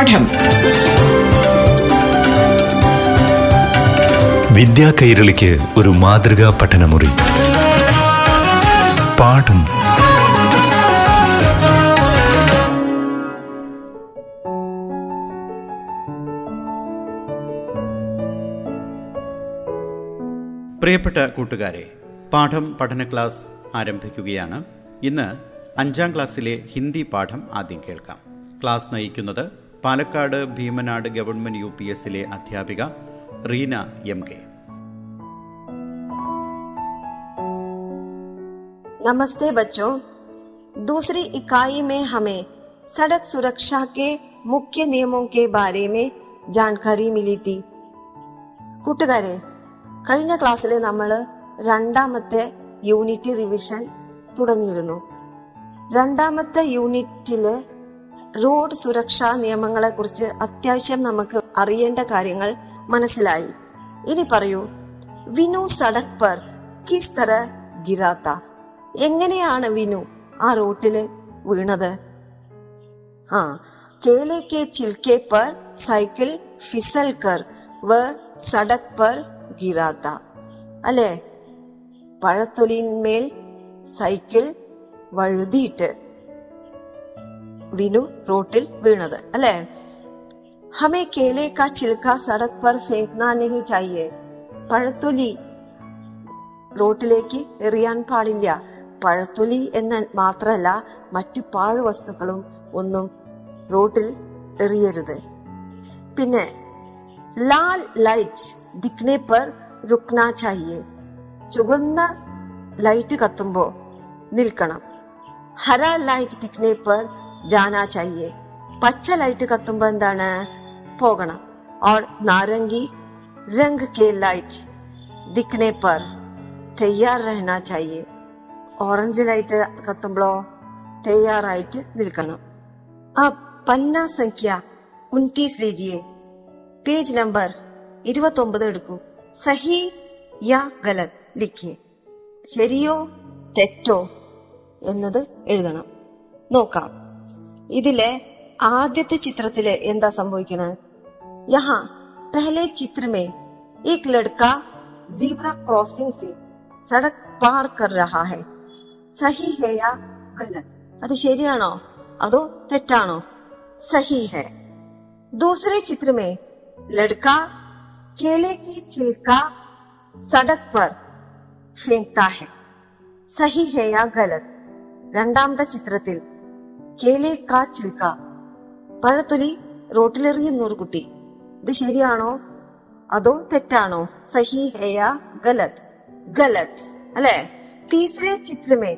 പാഠം. വിദ്യാ കൈരളിക്ക് ഒരു മാതൃകാ പഠനമുറി. പാഠം. പ്രിയപ്പെട്ട കൂട്ടുകാരെ പാഠം പഠന ക്ലാസ് ആരംഭിക്കുകയാണ്. ഇന്ന് അഞ്ചാം ക്ലാസ്സിലെ ഹിന്ദി പാഠം ആദ്യം കേൾക്കാം. ക്ലാസ് നയിക്കുന്നത് Palakkad Bheemanad government U P എസിലെ അധ്യാപിക റീന എം കെ नमस्ते बच्चों दूसरी इकाई में हमें सड़क सुरक्षा के मुख्य नियमों के बारे में जानकारी मिली थी കൂട്ടുകാരെ കഴിഞ്ഞ ക്ലാസ്സിൽ നമ്മൾ രണ്ടാമത്തെ യൂണിറ്റ് റിവിഷൻ തുടങ്ങിയിരുന്നു രണ്ടാമത്തെ യൂണിറ്റില് റോഡ് സുരക്ഷാ നിയമങ്ങളെ കുറിച്ച് അത്യാവശ്യം നമുക്ക് അറിയേണ്ട കാര്യങ്ങൾ മനസ്സിലായി. ഇനി പറയൂ വിനു സടക് പർ കിസ് തര ഗിരാത്ത. എങ്ങനെയാണ് വിനു ആ റോട്ടിൽ വീണത്? ആ കേലെ കെ ചിൽക്കെ പർ സൈക്കിൾ ഫിസൽ കർ വ സടക് പർ ഗിരാത്ത. അല്ലേ? പഴത്തൊലിന്മേൽ സൈക്കിൾ വഴുതിയിട്ട് വിനു റോട്ടിൽ വീണത് അല്ലേ? ഹമേ കേലെ കാ ചിൽക്ക സടക് പർ ഫേങ്ക്ന നഹി ചായേ പഴത്തൊലി റോട്ടിലേക്ക് എറിയാൻ പാടില്ല. പഴത്തൊലി എന്ന് മാത്രമല്ല മറ്റു പാഴ് വസ്തുക്കളും ഒന്നും റോട്ടിൽ എറിയരുത്. പിന്നെ ലാൽ ലൈറ്റ് ദിക്നെ പർ രുക്ന ചായേ ചുവന്ന ലൈറ്റ് കത്തുമ്പോൾ നിൽക്കണം. ഹര ലൈറ്റ് ദിക്നെ പർ ജാനാ ചാഹിയെ പച്ച ലൈറ്റ് കത്തുമ്പോ എന്താണ് പോകണം और नारंगी रंग के लाइट दिखने पर तैयार रहना चाहिए ഓറഞ്ച് ലൈറ്റ് കത്തുമ്പോഴോ തയ്യാറായിട്ട് നിൽക്കണം ആ പന്ന സംഖ്യ ഉൻതീസ് ലീജിയെ പേജ് നമ്പർ ഇരുപത്തൊമ്പത് എടുക്കൂ സഹി യാ ഗലത് ലിഖിയെ ശരിയോ തെറ്റോ എന്നത് എഴുതണം നോക്കാം ഇതിലെ ആദ്യത്തെ ചിത്രത്തില് എന്താ സംഭവിക്കണത് യഹാ പഹലെ ചിത്ര में एक लड़का जीब्रा क्रॉसिंग से सड़क पार कर रहा है സഹി ഹേ യാ ഗലത് അത് ശരിയാണോ അതോ തെറ്റാണോ സഹി ഹേ दूसरे चित्र में लड़का केले की छिलका सड़क पर फेंकता है സഹി ഹേ യാ ഗലത് രണ്ടാമത്തെ ചിത്രത്തിൽ കേലേ കാ ചിൽക്ക പഴത്തൊലി റോട്ടിലെറിയുന്നൊരു കുട്ടി. ഇത് ശരിയാണോ? അതോ തെറ്റാണോ? സഹി ഹെയ ഗലത്. ഗലത്. അല്ലെ? തീസരെ ചിത്രമേ.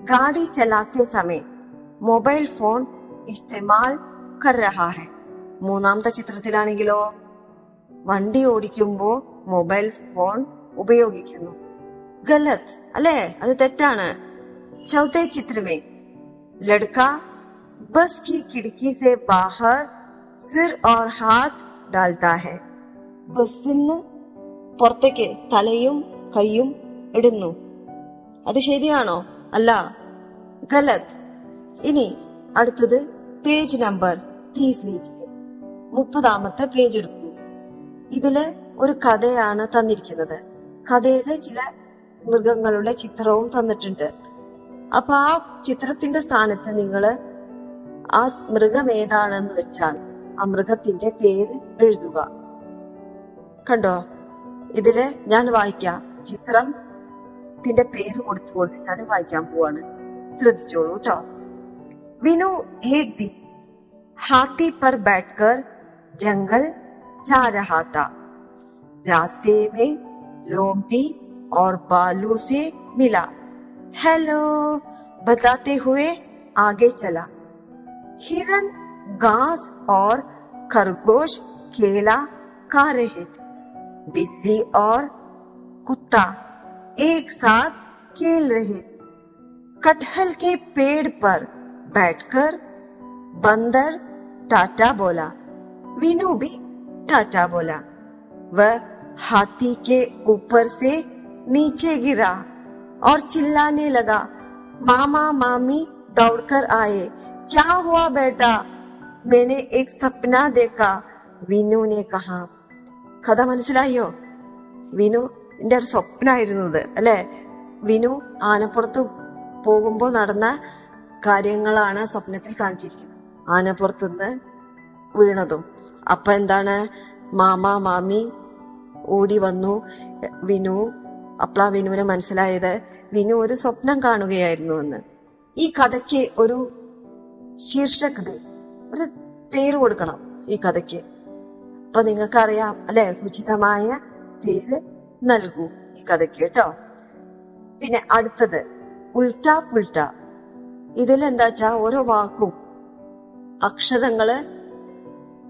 ഗാഡി ചലാത്തെ സമയം. മൊബൈൽ ഫോൺ ഇസ്തമാൽ കർ മൂന്നാമത്തെ ചിത്രത്തിലാണെങ്കിലോ? വണ്ടി ഓടിക്കുമ്പോ മൊബൈൽ ഫോൺ ഉപയോഗിക്കുന്നു. ഗലത്. അല്ലേ? അത് തെറ്റാണ്. ചൗത്തേ ചിത്രമേ. ലഡ്ക ബസ് की खिड़की से बाहर सिर और हाथ डालता है ബസ്സിൽ നിന്ന് പുറത്തേക്ക് തലയും കൈയും ഇടുന്നു അത് ശരിയാണോ അല്ല ഗലത് ഇനി അടുത്തത് പേജ് നമ്പർ തീസ് ലീജിയെ മുപ്പതാമത്തെ പേജ് എടുക്കൂ ഇതില് ഒരു കഥയാണ് തന്നിരിക്കുന്നത് കഥയില് ചില മൃഗങ്ങളുടെ ചിത്രവും തന്നിട്ടുണ്ട് അപ്പൊ ആ ചിത്രത്തിന്റെ സ്ഥാനത്ത് നിങ്ങള് ആ മൃഗം ഏതാണെന്ന് വെച്ചാൽ ആ മൃഗത്തിന്റെ പേര് എഴുതുക കണ്ടോ ഇതില് ഞാൻ വായിക്കാം ചിത്രം ത്തിന്റെ പേര് കൊടുത്തുകൊണ്ട് ഞാൻ വായിക്കാൻ പോവാണ് ശ്രദ്ധിച്ചോളൂ കേട്ടോ വിനു ഏക് दिन हाथी पर बैठकर जंगल जा रहा था रास्ते में लोमटी और बालू से मिला हेलो बताते हुए आगे चला हिरन, घास और खरगोश केला खा रहे थे। बिल्ली और कुत्ता एक साथ खेल रहे कटहल के पेड़ पर बैठकर बंदर टाटा बोला, वीनू भी टाटा बोला। वह हाथी के ऊपर से नीचे गिरा और चिल्लाने लगा, मामा, मामी दौड़कर आए। क्या हुआ बेटा मैंने एक सपना देखा വിനു ने कहा കഥ മനസ്സിലായോ വിനുവിന്റെ ഒരു സ്വപ്നമായിരുന്നു ഇത് അല്ലെ വിനു ആനപ്പുറത്ത് പോകുമ്പോൾ നടന്ന കാര്യങ്ങളാണ് സ്വപ്നത്തിൽ കാണിച്ചിരിക്കുന്നത് ആനപ്പുറത്തുനിന്ന് വീണതും അപ്പൊ എന്താണ് മാമ മാമി ഓടി വന്നു വിനു അപ്പളാ വിനുവിന് മനസ്സിലായത് വിനു ഒരു സ്വപ്നം കാണുകയായിരുന്നു എന്ന് ഈ കഥയ്ക്ക് ഒരു ശീർഷകത ഒരു പേര് കൊടുക്കണം ഈ കഥയ്ക്ക്. അപ്പൊ നിങ്ങൾക്കറിയാം അല്ലെ? ഉചിതമായ പേര് നൽകൂ ഈ കഥയ്ക്ക് കേട്ടോ. പിന്നെ അടുത്തത് ഉൾട്ട പുൾട്ട ഇതിൽ എന്താ വെച്ചാ ഓരോ വാക്കും അക്ഷരങ്ങൾ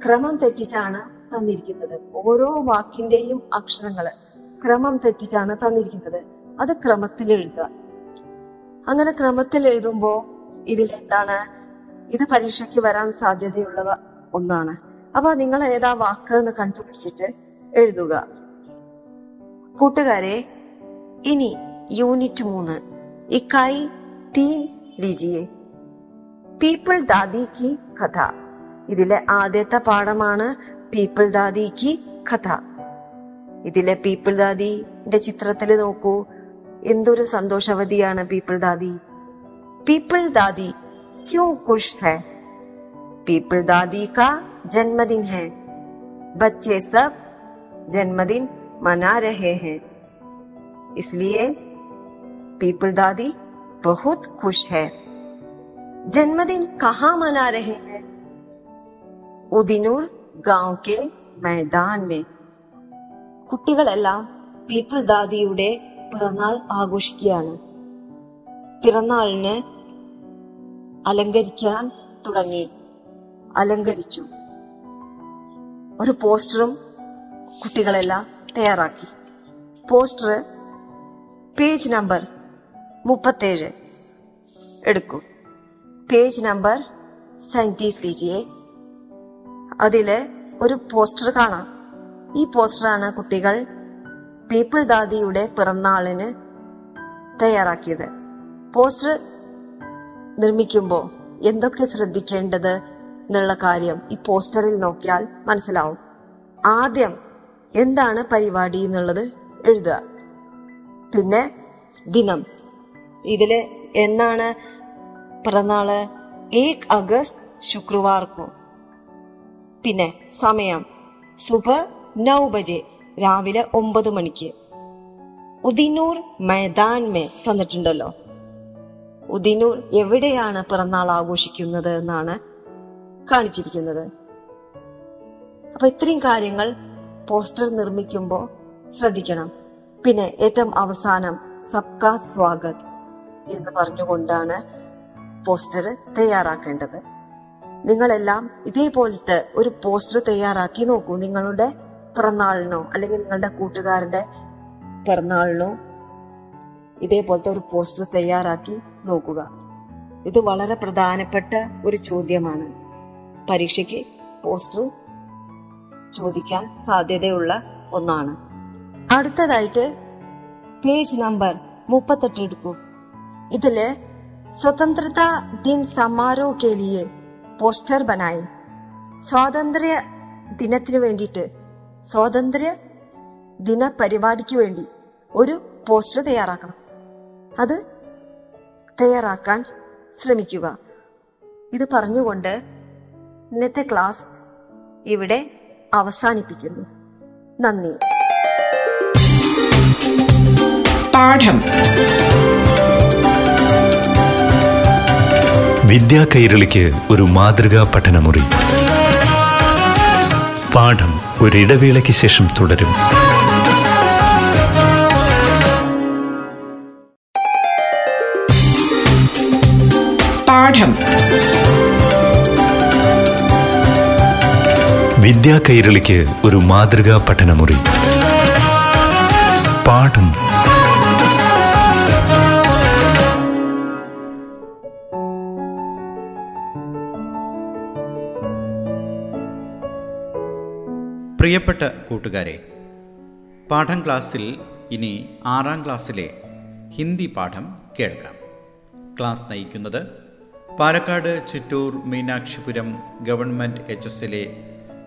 ക്രമം തെറ്റിച്ചാണ് തന്നിരിക്കുന്നത്. ഓരോ വാക്കിന്റെയും അക്ഷരങ്ങൾ ക്രമം തെറ്റിച്ചാണ് തന്നിരിക്കുന്നത്. അത് ക്രമത്തിൽ എഴുതുക. അങ്ങനെ ക്രമത്തിൽ എഴുതുമ്പോ ഇതിൽ എന്താണ് ഇത് പരീക്ഷയ്ക്ക് വരാൻ സാധ്യതയുള്ളവ ഒന്നാണ്. അപ്പൊ നിങ്ങൾ ഏതാ വാക്ക് എന്ന് കണ്ടുപിടിച്ചിട്ട് എഴുതുക. കൂട്ടുകാരെ ഇനി യൂണിറ്റ് മൂന്ന്. ഇക്കായി തീൻ ലിജിയെ. പീപ്പിൾ ദാദി കി കഥ. ഇതിലെ ആദ്യത്തെ പാഠമാണ് പീപ്പിൾ ദാദി കി കഥ. ഇതിലെ പീപ്പിൾ ദാദിന്റെ ചിത്രത്തിൽ നോക്കൂ. എന്തൊരു സന്തോഷവതിയാണ് പീപ്പിൾ ദാദി. പീപ്പിൾ ദാദി ക്യൂ खुश है पीपल दादी का जन्मदिन है बच्चे सब जन्मदिन मना रहे हैं इसलिए पीपल दादी बहुत खुश है जन्मदिन कहाँ मना रहे हैं ഉദിനൂർ ഗാവ് കെ മൈതാൻ മേ കുട്ടികളെല്ലാം പീപ്പിൾ ദാദിയുടെ പിറന്നാൾ ആഘോഷിക്കുകയാണ് പിറന്നാളിന് അലങ്കരിക്കാൻ തുടങ്ങി. അലങ്കരിച്ചു. ഒരു പോസ്റ്ററും കുട്ടികളെല്ലാം തയ്യാറാക്കി. പോസ്റ്റർ പേജ് നമ്പർ മുപ്പത്തേഴ് എടുക്കൂ. പേജ് നമ്പർ സൈന്റീസ് ലീജിയെ. അതിൽ ഒരു പോസ്റ്റർ കാണാം. ഈ പോസ്റ്ററാണ് കുട്ടികൾ പീപ്പിൾ ദാദിയുടെ പിറന്നാളിന് തയ്യാറാക്കിയത്. പോസ്റ്റർ നിർമ്മിക്കുമ്പോൾ എന്തൊക്കെ ശ്രദ്ധിക്കേണ്ടത് എന്നുള്ള കാര്യം ഈ പോസ്റ്ററിൽ നോക്കിയാൽ മനസ്സിലാവും. ആദ്യം എന്താണ് പരിപാടി എന്നുള്ളത് എഴുതുക. പിന്നെ ദിനം. ഇതിൽ എന്നാണ് പിറന്നാൾ? ഏക് അഗസ്റ്റ് ശുക്രവാർക്കോ. പിന്നെ സമയം. സുബ നൗ ബജെ രാവിലെ ഒമ്പത് മണിക്ക്. ഉദിനൂർ മൈതാൻ മേ തന്നിട്ടുണ്ടല്ലോ. ഉദിനൂർ എവിടെയാണ് പിറന്നാൾ ആഘോഷിക്കുന്നത് എന്നാണ് കാണിച്ചിരിക്കുന്നത്. അപ്പൊ ഇത്രയും കാര്യങ്ങൾ പോസ്റ്റർ നിർമ്മിക്കുമ്പോൾ ശ്രദ്ധിക്കണം. പിന്നെ ഏറ്റവും അവസാനം സബ്കാ സ്വാഗത് എന്ന് പറഞ്ഞുകൊണ്ടാണ് പോസ്റ്റർ തയ്യാറാക്കേണ്ടത്. നിങ്ങളെല്ലാം ഇതേപോലത്തെ ഒരു പോസ്റ്റർ തയ്യാറാക്കി നോക്കൂ. നിങ്ങളുടെ പിറന്നാളിനോ അല്ലെങ്കിൽ നിങ്ങളുടെ കൂട്ടുകാരുടെ പിറന്നാളിനോ ഇതേപോലത്തെ ഒരു പോസ്റ്റർ തയ്യാറാക്കി നോക്കുക. ഇത് വളരെ പ്രധാനപ്പെട്ട ഒരു ചോദ്യമാണ്. പരീക്ഷയ്ക്ക് പോസ്റ്റർ ചോദിക്കാൻ സാധ്യതയുള്ള ഒന്നാണ്. അടുത്തതായിട്ട് പേജ് നമ്പർ മുപ്പത്തെട്ട് എടുക്കൂ. ഇതിൽ സ്വതന്ത്രതാ ദിൻ സമാരോഹ് കെ ലിയെ പോസ്റ്റർ ബനായി. സ്വാതന്ത്ര്യ ദിനത്തിന് വേണ്ടിയിട്ട് സ്വാതന്ത്ര്യ ദിന പരിപാടിക്ക് വേണ്ടി ഒരു പോസ്റ്റർ തയ്യാറാക്കണം. അത് തയ്യാറാക്കാൻ ശ്രമിക്കുക. ഇത് പറഞ്ഞുകൊണ്ട് ഇന്നത്തെ ക്ലാസ് ഇവിടെ അവസാനിപ്പിക്കുന്നു. നന്ദി. പാഠം. വിദ്യാ കൈരളിക്ക് ഒരു മാതൃകാ പഠനമുറി. പാഠം ഒരിടവേളയ്ക്ക് ശേഷം തുടരും. പാഠം വിദ്യാ കൈരളിക്ക് ഒരു മാതൃകാ പഠനമുറി. പാഠം. പ്രിയപ്പെട്ട കൂട്ടുകാരെ പാഠം ക്ലാസ്സിൽ ഇനി ആറാം ക്ലാസ്സിലെ ഹിന്ദി പാഠം കേൾക്കാം. ക്ലാസ് നയിക്കുന്നത് പാലക്കാട് ചിറ്റൂർ മീനാക്ഷിപുരം ഗവൺമെൻറ് എച്ച് എസിലെ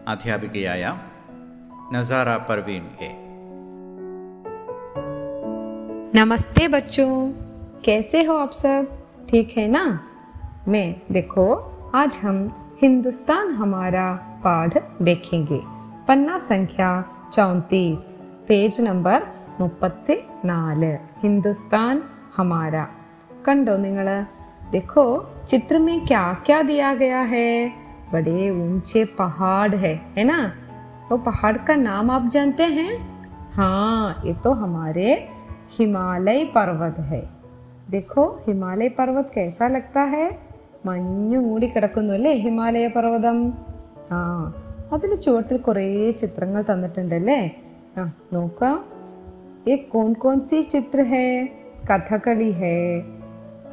അധ്യാപികയായ നസാറ പർവീൻ എ नमस्ते बच्चों कैसे हो आप सब ठीक है ना मैं देखो आज हम हिंदुस्तान हमारा पाठ देखेंगे पन्ना संख्या चौंतीस पेज नंबर മുപ്പത്തി നാല് ഹിന്ദുസ്ഥാൻ हमारा കണ്ടോ നിങ്ങൾ देखो चित्र में क्या क्या दिया गया है बड़े ऊंचे पहाड़ है है ना वो पहाड़ का नाम आप जानते हैं हाँ ये तो हमारे हिमालय पर्वत है देखो ഹിമാലയ പർവ്വത് कैसा लगता है മഞ്ഞു മൂടി കിടക്കുന്നു അല്ലേ ഹിമാലയ പർവ്വതം ആ അതിൽ ചുവട്ടിൽ കുറേ ചിത്രങ്ങൾ തന്നിട്ടുണ്ടല്ലേ ആ നോക്കാം ये कौन कौन सी चित्र है कथकली है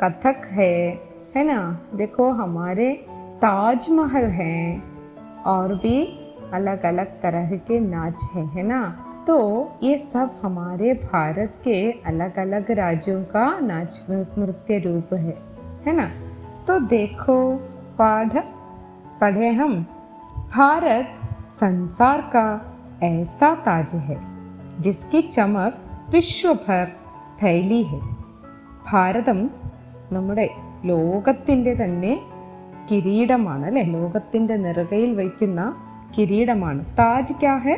कथक है है ना? देखो, हमारे ताजमहल है और भी अलग अलग तरह के नाच है है ना? तो ये सब हमारे भारत के अलग अलग राज्यों का नाच नृत्य रूप है है ना? तो देखो, पाठ पढ़े हम। भारत संसार का ऐसा ताज है, जिसकी चमक विश्व भर फैली है। भारतम നമ്മുടെ ലോകത്തിൻ്റെ തന്നെ കിരീടമാണ് അല്ലെ ലോകത്തിൻ്റെ നെറുകയിൽ വയ്ക്കുന്ന കിരീടമാണ് താജ് ക്യാ ഹെ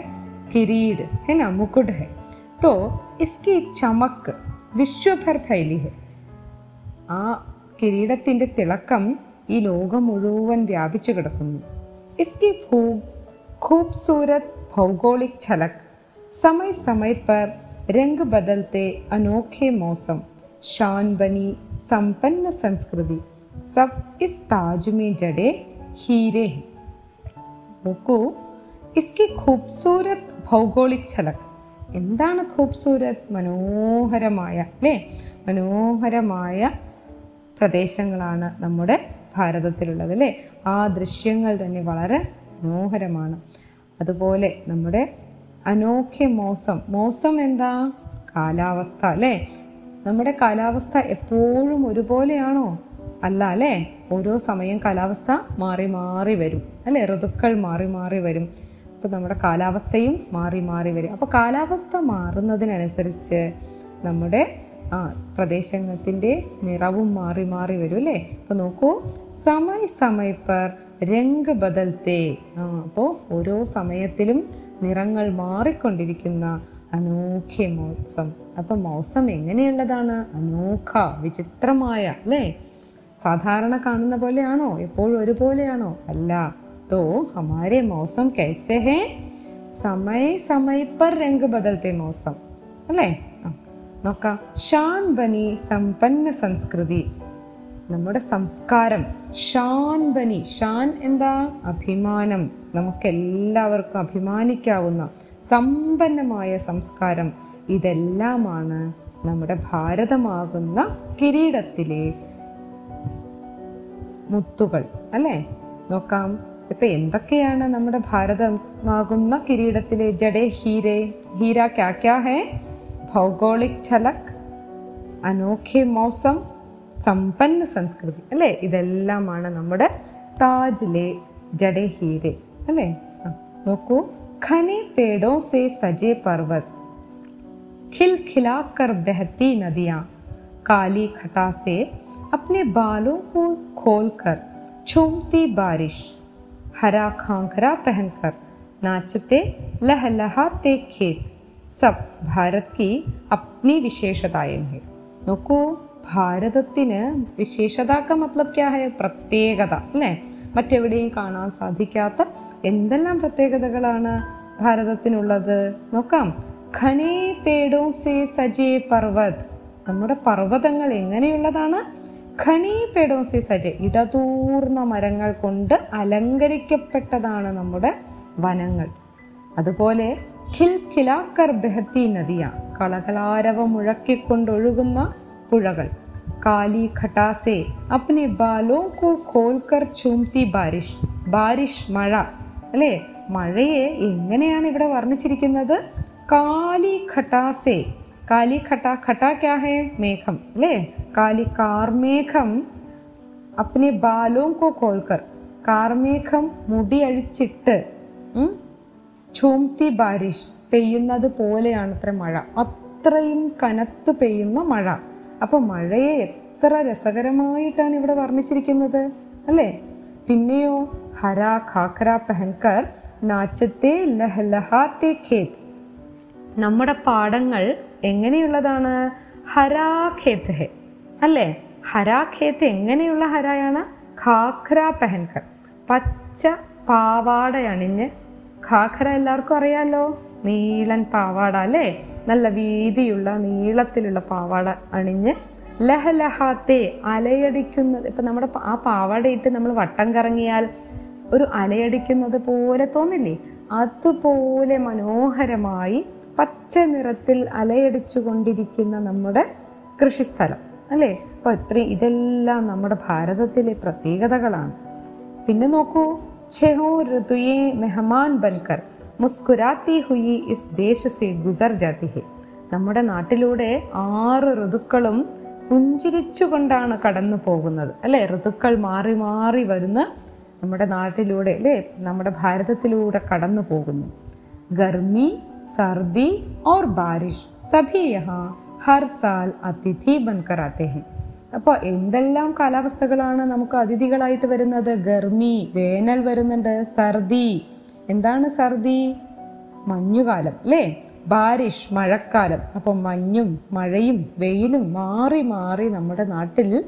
കിരീട് है ना मुकुट है तो इसकी चमक विश्व भर फैली है ആ കിരീടത്തിന്റെ തിളക്കം ഈ ലോകം മുഴുവൻ വ്യാപിച്ചു കിടക്കുന്നു इसकी खूब खूबसूरत भौगोलिक झलक समय समय पर रंग बदलते अनोखे मौसम शान बनी संपन्न संस्कृति सब इस ताज में जड़े हीरे हैं നോക്കൂ ഇസ്കി ഖൂബ്സൂരത് ഭൗഗോളിക് ഛലക് എന്താണ് ഖൂബ്സൂരത് മനോഹരമായ അല്ലേ മനോഹരമായ പ്രദേശങ്ങളാണ് നമ്മുടെ ഭാരതത്തിലുള്ളത് അല്ലേ ആ ദൃശ്യങ്ങൾ തന്നെ വളരെ മനോഹരമാണ് അതുപോലെ നമ്മുടെ അനോഖ്യ മോസം മോസം എന്താ കാലാവസ്ഥ അല്ലേ നമ്മുടെ കാലാവസ്ഥ എപ്പോഴും ഒരുപോലെയാണോ? അല്ല അല്ലേ? ഓരോ സമയം കാലാവസ്ഥ മാറി മാറി വരും അല്ലേ? ഋതുക്കൾ മാറി മാറി വരും. അപ്പോൾ നമ്മുടെ കാലാവസ്ഥയും മാറി മാറി വരും. അപ്പോൾ കാലാവസ്ഥ മാറുന്നതിനനുസരിച്ച് നമ്മുടെ ആ പ്രദേശത്തിന്റെ നിറവും മാറി മാറി വരും അല്ലേ? അപ്പോൾ നോക്കൂ സമയ സമയപ്പർ പർ രംഗ് ബദൽത്തെ ആ അപ്പോൾ ഓരോ സമയത്തിലും നിറങ്ങൾ മാറിക്കൊണ്ടിരിക്കുന്ന അനോഖ്യ മോസം അപ്പം മോസം എങ്ങനെയുള്ളതാണ്? അനോഖ വിചിത്രമായ അല്ലേ? സാധാരണ കാണുന്ന പോലെയാണോ? എപ്പോഴും ഒരുപോലെയാണോ? അല്ല. തോ ഹമാരെ മോസം കൈസെ ഹേ? സമയ പർ രംഗ് ബദൽത്തെ മോസം അല്ലേ? നോക്കാം. ഷാൻ ബനി സമ്പന്ന സംസ്കൃതി. നമ്മുടെ സംസ്കാരം. ഷാൻ ബനി. ഷാൻ എന്താ? അഭിമാനം. നമുക്കെല്ലാവർക്കും അഭിമാനിക്കാവുന്ന സമ്പന്നമായ സംസ്കാരം ഇതെല്ലാമാണ് നമ്മുടെ ഭാരതമാകുന്ന കിരീടത്തിലെ മുത്തുകൾ അല്ലേ? നോക്കാം. ഇപ്പൊ എന്തൊക്കെയാണ് നമ്മുടെ ഭാരതമാകുന്ന കിരീടത്തിലെ ജഡേ ഹീരേ ഹീര ക്യാ ക്യാ ഭൗഗോളിക് ഛലക് അനോഖെ മോസം സമ്പന്ന സംസ്കൃതി അല്ലേ? ഇതെല്ലാമാണ് നമ്മുടെ താജിലെ ജഡേ ഹീരെ അല്ലേ? ആ, നോക്കൂ ഖനെ പേടോ സെ സജെ പർവത് खिलखिलाकर बहती नदियां काली खटा से अपने बालों को खोलकर छूमती बारिश हरा खांखरा पहनकर नाचते लहलहाते खेत सब भारत की अपनी विशेषताएं हैं നോക്കൂ ഭാരതത്തിന് വിശേഷത का मतलब क्या है പ്രത്യേകത അല്ലേ മറ്റെവിടെയും കാണാൻ സാധിക്കാത്ത എന്തെല്ലാം പ്രത്യേകതകളാണ് ഭാരതത്തിനുള്ളത്? നോക്കാം. ഖനേ പേടോ സേ സജേ പർവത് നമ്മുടെ പർവതങ്ങൾ എങ്ങനെയുള്ളതാണ്? ഖനീ പേടോ സേ സജേ. ഇടതൂർന്ന മരങ്ങൾ കൊണ്ട് അലങ്കരിക്കപ്പെട്ടതാണ് നമ്മുടെ വനങ്ങൾ. അതുപോലെ ഖിൽ ഖിലാക്കർ ബെഹത്തി നദിയ കളകളാരവ മുഴക്കിക്കൊണ്ടൊഴുകുന്ന പുഴകൾ. കാലി ഖട്ടാസെ അപ്നെ ബാലോ കോ ഖോൽക്കർ ചൂംതി ബാരിഷ് ബാരിഷ് മഴ. അല്ലേ? മഴയെ എങ്ങനെയാണ് ഇവിടെ വർണിച്ചിരിക്കുന്നത്? കാലി ഖട്ടാസേ കാലി ഖട്ട ഘട്ട മേഘം അല്ലേ? കാലി കാർമേഘം അപ്നെ ബാലോം കോ കോൾക്കർ കാർമേഘം മുടി അഴിച്ചിട്ട് ചൂംതി ബാരിഷ് പെയ്യുന്നത് പോലെയാണ് അത്ര മഴ. അത്രയും കനത്ത് പെയ്യുന്ന മഴ. അപ്പോൾ മഴയെ എത്ര രസകരമായിട്ടാണ് ഇവിടെ വർണിച്ചിരിക്കുന്നത്? അല്ലേ? പിന്നെയോ ഹരാ ഖാഖര പെഹൻകർ നാച്ചത്തെ ലഹലഹാത്തെ ഖേത്. നമ്മുടെ പാടങ്ങൾ എങ്ങനെയുള്ളതാണ്? ഹരാഖേത്ത് ഹെ. അല്ലേ? ഹരാ ഖേത്ത് എങ്ങനെയുള്ള ഹരായാണ്? ഖാഖ്ര പെഹൻകർ. പച്ച പാവാട അണിഞ്ഞ് ഖാഖര എല്ലാവർക്കും അറിയാലോ? നീളൻ പാവാട അല്ലേ? നല്ല വീതിയുള്ള നീളത്തിലുള്ള പാവാട അണിഞ്ഞ് ലഹലഹാത്തെ അലയടിക്കുന്നത്. ഇപ്പം നമ്മുടെ ആ പാവാടയിട്ട് നമ്മൾ വട്ടം കറങ്ങിയാൽ ഒരു അലയടിക്കുന്നത് പോലെ തോന്നില്ലേ? അതുപോലെ മനോഹരമായി പച്ച നിറത്തിൽ അലയടിച്ചു കൊണ്ടിരിക്കുന്ന നമ്മുടെ കൃഷിസ്ഥലം അല്ലേ? അപ്പൊ ഇത്രയും ഇതെല്ലാം നമ്മുടെ ഭാരതത്തിലെ പ്രത്യേകതകളാണ്. പിന്നെ നോക്കൂ ഛഹോ ഋതുയെ മെഹമാൻ ബൻകർ മുസ്കുരാത്തി ഹുയി ഇസ് ദേശ സെ ഗുസർ ജാതി നമ്മുടെ നാട്ടിലൂടെ ആറ് ഋതുക്കളും പുഞ്ചിരിച്ചുകൊണ്ടാണ് കടന്നു പോകുന്നത്. അല്ലേ? ഋതുക്കൾ മാറി മാറി വരുന്ന നമ്മുടെ നാട്ടിലൂടെ അല്ലെ? നമ്മുടെ ഭാരതത്തിലൂടെ കടന്നു പോകുന്നു. ഗർമി സർദി ഓർ ബാരിഷ് സഭിയഹ ഹർ സാൽ അതിഥി ബൻകർ ആത്തേ അപ്പോൾ എന്തെല്ലാം കാലാവസ്ഥകളാണ് നമുക്ക് അതിഥികളായിട്ട് വരുന്നത്? ഗർമി വേനൽ വരുന്നുണ്ട്. സർദി എന്താണ് സർദി? മഞ്ഞുകാലം അല്ലേ? ബാരിഷ് മഴക്കാലം. അപ്പം മഞ്ഞും മഴയും വെയിലും മാറി മാറി നമ്മുടെ നാട്ടിൽ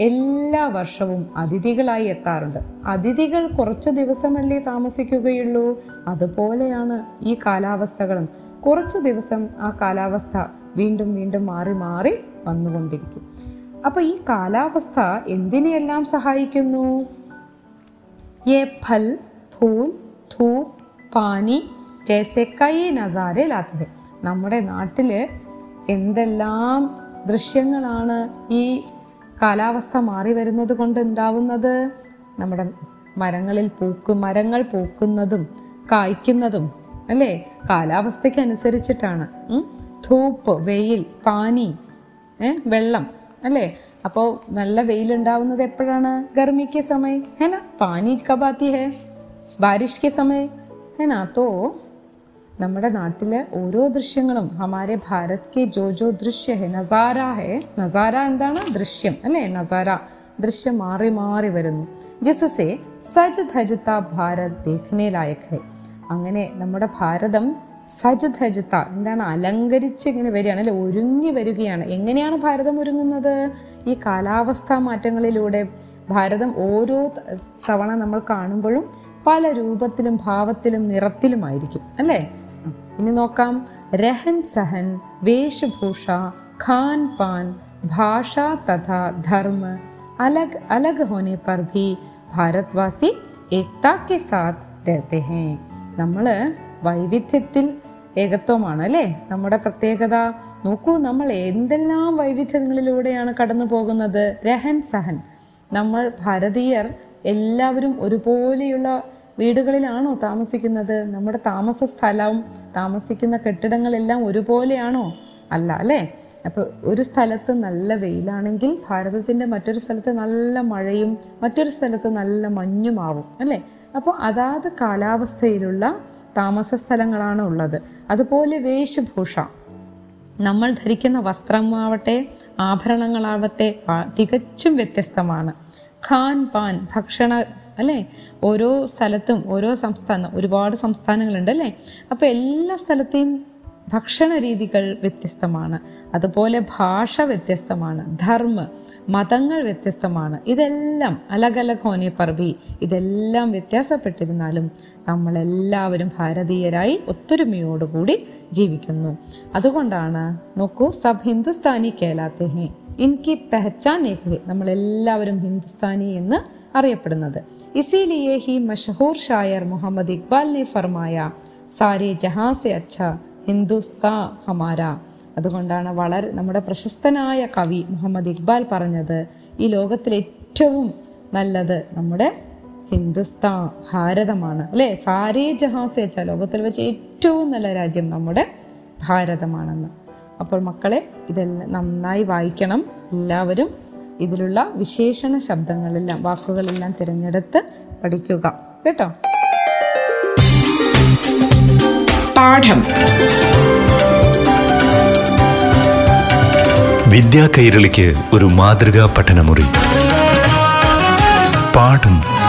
എല്ലാ വർഷവും അതിഥികളായി എത്താറുണ്ട്. അതിഥികൾ കുറച്ച് ദിവസമല്ലേ താമസിക്കുകയുള്ളൂ? അതുപോലെയാണ് ഈ കാലാവസ്ഥകളും. കുറച്ച് ദിവസം ആ കാലാവസ്ഥ വീണ്ടും വീണ്ടും മാറി മാറി വന്നുകൊണ്ടിരിക്കും. അപ്പോൾ ഈ കാലാവസ്ഥ എന്തിനെയെല്ലാം സഹായിക്കുന്നു? ഏ ഫൽ ഫൂൽ ധൂപ് പാനി ജैसे കൈ നസാരെ ലാത്തേ നമ്മുടെ നാട്ടിൽ എന്തെല്ലാം ദൃശ്യങ്ങളാണ് ഈ കാലാവസ്ഥ മാറി വരുന്നത് കൊണ്ട് ഉണ്ടാവുന്നത്? നമ്മുടെ മരങ്ങളിൽ പൂക്കും മരങ്ങൾ പൂക്കുന്നതും കായ്ക്കുന്നതും അല്ലേ? കാലാവസ്ഥയ്ക്ക് അനുസരിച്ചിട്ടാണ്. ധൂപ്പ് വെയിൽ പാനി വെള്ളം അല്ലേ? അപ്പോൾ നല്ല വെയിലുണ്ടാവുന്നത് എപ്പോഴാണ്? ഗർമിക്ക് സമയം ഹേ നാ പാനി കബാത്തി ഹേ? ബാരിഷ് സമയം ഹേ തോ നമ്മുടെ നാട്ടിലെ ഓരോ ദൃശ്യങ്ങളും ഹമാരെ ഭാരത് കെ ജോ ജോ ദൃശ്യ ഹെ നസാര ഹെ. നസാര എന്താണ്? ദൃശ്യം അല്ലേ? നസാര. ദൃശ്യം മാറി മാറി വരുന്നു. ജിസസെ സജ് ധജത്ത ഭാരത് ദേഖ്നെ ലായക് ഹെ. അങ്ങനെ നമ്മുടെ ഭാരതം സജ് ധജത്ത എന്താണ്? അലങ്കരിച്ച് ഇങ്ങനെ വരികയാണ് അല്ലെ? ഒരുങ്ങി വരികയാണ്. എങ്ങനെയാണ് ഭാരതം ഒരുങ്ങുന്നത്? ഈ കാലാവസ്ഥാ മാറ്റങ്ങളിലൂടെ ഭാരതം ഓരോ തവണ നമ്മൾ കാണുമ്പോഴും പല രൂപത്തിലും ഭാവത്തിലും നിറത്തിലുമായിരിക്കും അല്ലേ. ഇനി നോക്കാം രഹൻ സഹൻ വേഷഭൂഷ ഖാൻ പാൻ ഭാഷ തഥാ ധർമ്മ अलग अलग होने पर भी भारतवासी एकता के साथ रहते हैं നമ്മള് വൈവിധ്യത്തിൽ ഏകത്വമാണ് അല്ലേ നമ്മുടെ പ്രത്യേകത നോക്കൂ നമ്മൾ എന്തെല്ലാം വൈവിധ്യങ്ങളിലൂടെയാണ് കടന്നു പോകുന്നത് രഹൻ സഹൻ നമ്മൾ ഭാരതീയർ എല്ലാവരും ഒരുപോലെയുള്ള വീടുകളിലാണോ താമസിക്കുന്നത്? നമ്മുടെ താമസ സ്ഥലവും താമസിക്കുന്ന കെട്ടിടങ്ങളെല്ലാം ഒരുപോലെയാണോ? അല്ല അല്ലേ? അപ്പോൾ ഒരു സ്ഥലത്ത് നല്ല വെയിലാണെങ്കിൽ ഭാരതത്തിന്റെ മറ്റൊരു സ്ഥലത്ത് നല്ല മഴയും മറ്റൊരു സ്ഥലത്ത് നല്ല മഞ്ഞുമാവും അല്ലേ? അപ്പോൾ അതാത് കാലാവസ്ഥയിലുള്ള താമസ സ്ഥലങ്ങളാണ് ഉള്ളത്. അതുപോലെ വേഷഭൂഷ. നമ്മൾ ധരിക്കുന്ന വസ്ത്രമാവട്ടെ ആഭരണങ്ങളാവട്ടെ തികച്ചും വ്യത്യസ്തമാണ്. ഖാൻ പാൻ ഭക്ഷണ അല്ലേ? ഓരോ സ്ഥലത്തും ഓരോ സംസ്ഥാനം ഒരുപാട് സംസ്ഥാനങ്ങളുണ്ട് അല്ലേ? അപ്പോൾ എല്ലാ സ്ഥലത്തെയും ഭക്ഷണ രീതികൾ വ്യത്യസ്തമാണ്. അതുപോലെ ഭാഷ വ്യത്യസ്തമാണ്. ധർമ്മ മതങ്ങൾ വ്യത്യസ്തമാണ്. ഇതെല്ലാം അലഗലഗ് ഹോനെ പർവി ഇതെല്ലാം വ്യത്യാസപ്പെട്ടിരുന്നാലും നമ്മളെല്ലാവരും ഭാരതീയരായി ഒത്തൊരുമയോടുകൂടി ജീവിക്കുന്നു. അതുകൊണ്ടാണ് നോക്കൂ സബ് ഹിന്ദുസ്ഥാനി കേലാത്തെ ഹേ. ഇൻകി പെഹച്ചാൻ നമ്മളെല്ലാവരും ഹിന്ദുസ്ഥാനി എന്ന് അറിയപ്പെടുന്നത്. ഇസിലിയെ ഹി മഷഹൂർ ഷായർ മുഹമ്മദ് ഇക്ബാൽ ने फरमाया സാരെ ജഹാ സെ അച്ഛ ഹിന്ദുസ്ഥാ ഹമാര അതുകൊണ്ടാണ് വളരെ നമ്മുടെ പ്രശസ്തനായ കവി മുഹമ്മദ് ഇക്ബാൽ പറഞ്ഞത് ഈ ലോകത്തിലെ ഏറ്റവും നല്ലത് നമ്മുടെ ഹിന്ദുസ്ഥാൻ ഭാരതമാണ് അല്ലേ സാരേ ജഹാസെ അച്ഛ ലോകത്തിൽ വെച്ച് ഏറ്റവും നല്ല രാജ്യം നമ്മുടെ ഭാരതമാണെന്ന് അപ്പോൾ മക്കളെ ഇതെല്ലാം നന്നായി വായിക്കണം എല്ലാവരും ഇതിലുള്ള വിശേഷണ ശബ്ദങ്ങളെല്ലാം വാക്കുകളെല്ലാം തിരഞ്ഞെടുത്ത് പഠിക്കുക. കേട്ടോ? പാഠം. വിദ്യാ കൈരളിക്ക് ഒരു മാതൃകാ പഠനമുറി. പാഠം